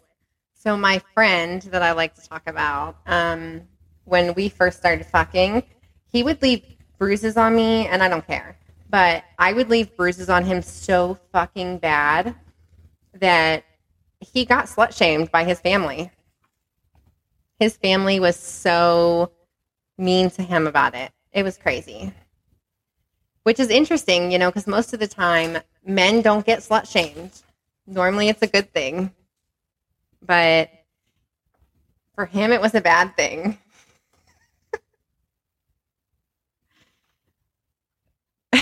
So my friend that I like to talk about, um, when we first started fucking, he would leave bruises on me, and I don't care. But I would leave bruises on him so fucking bad that he got slut shamed by his family. His family was so mean to him about it. It was crazy. Which is interesting, you know, because most of the time men don't get slut shamed. Normally it's a good thing. But for him, it was a bad thing.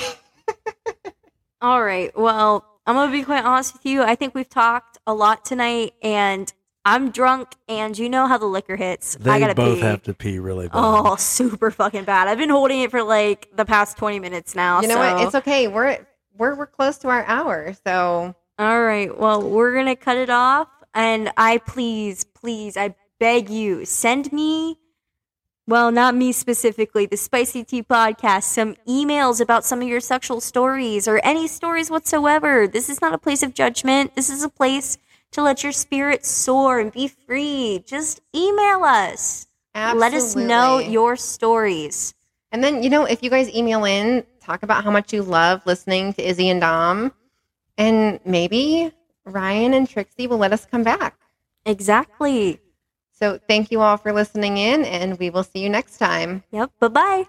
All right. Well, I'm gonna be quite honest with you. I think we've talked a lot tonight, and I'm drunk, and you know how the liquor hits. I They gotta both pee. have to pee really bad. Oh, super fucking bad. I've been holding it for like the past 20 minutes now. You know so- what? It's okay. We're we're we're close to our hour, so All right. Well, we're going to cut it off. And I please, please, I beg you, send me, well, not me specifically, the Spicy Tea Podcast, some emails about some of your sexual stories or any stories whatsoever. This is not a place of judgment. This is a place to let your spirit soar and be free. Just email us. Let us know your stories. And then, you know, if you guys email in, talk about how much you love listening to Izzy and Dom, and maybe Ryan and Trixie will let us come back. Exactly. So thank you all for listening in, and we will see you next time. Yep. Bye bye.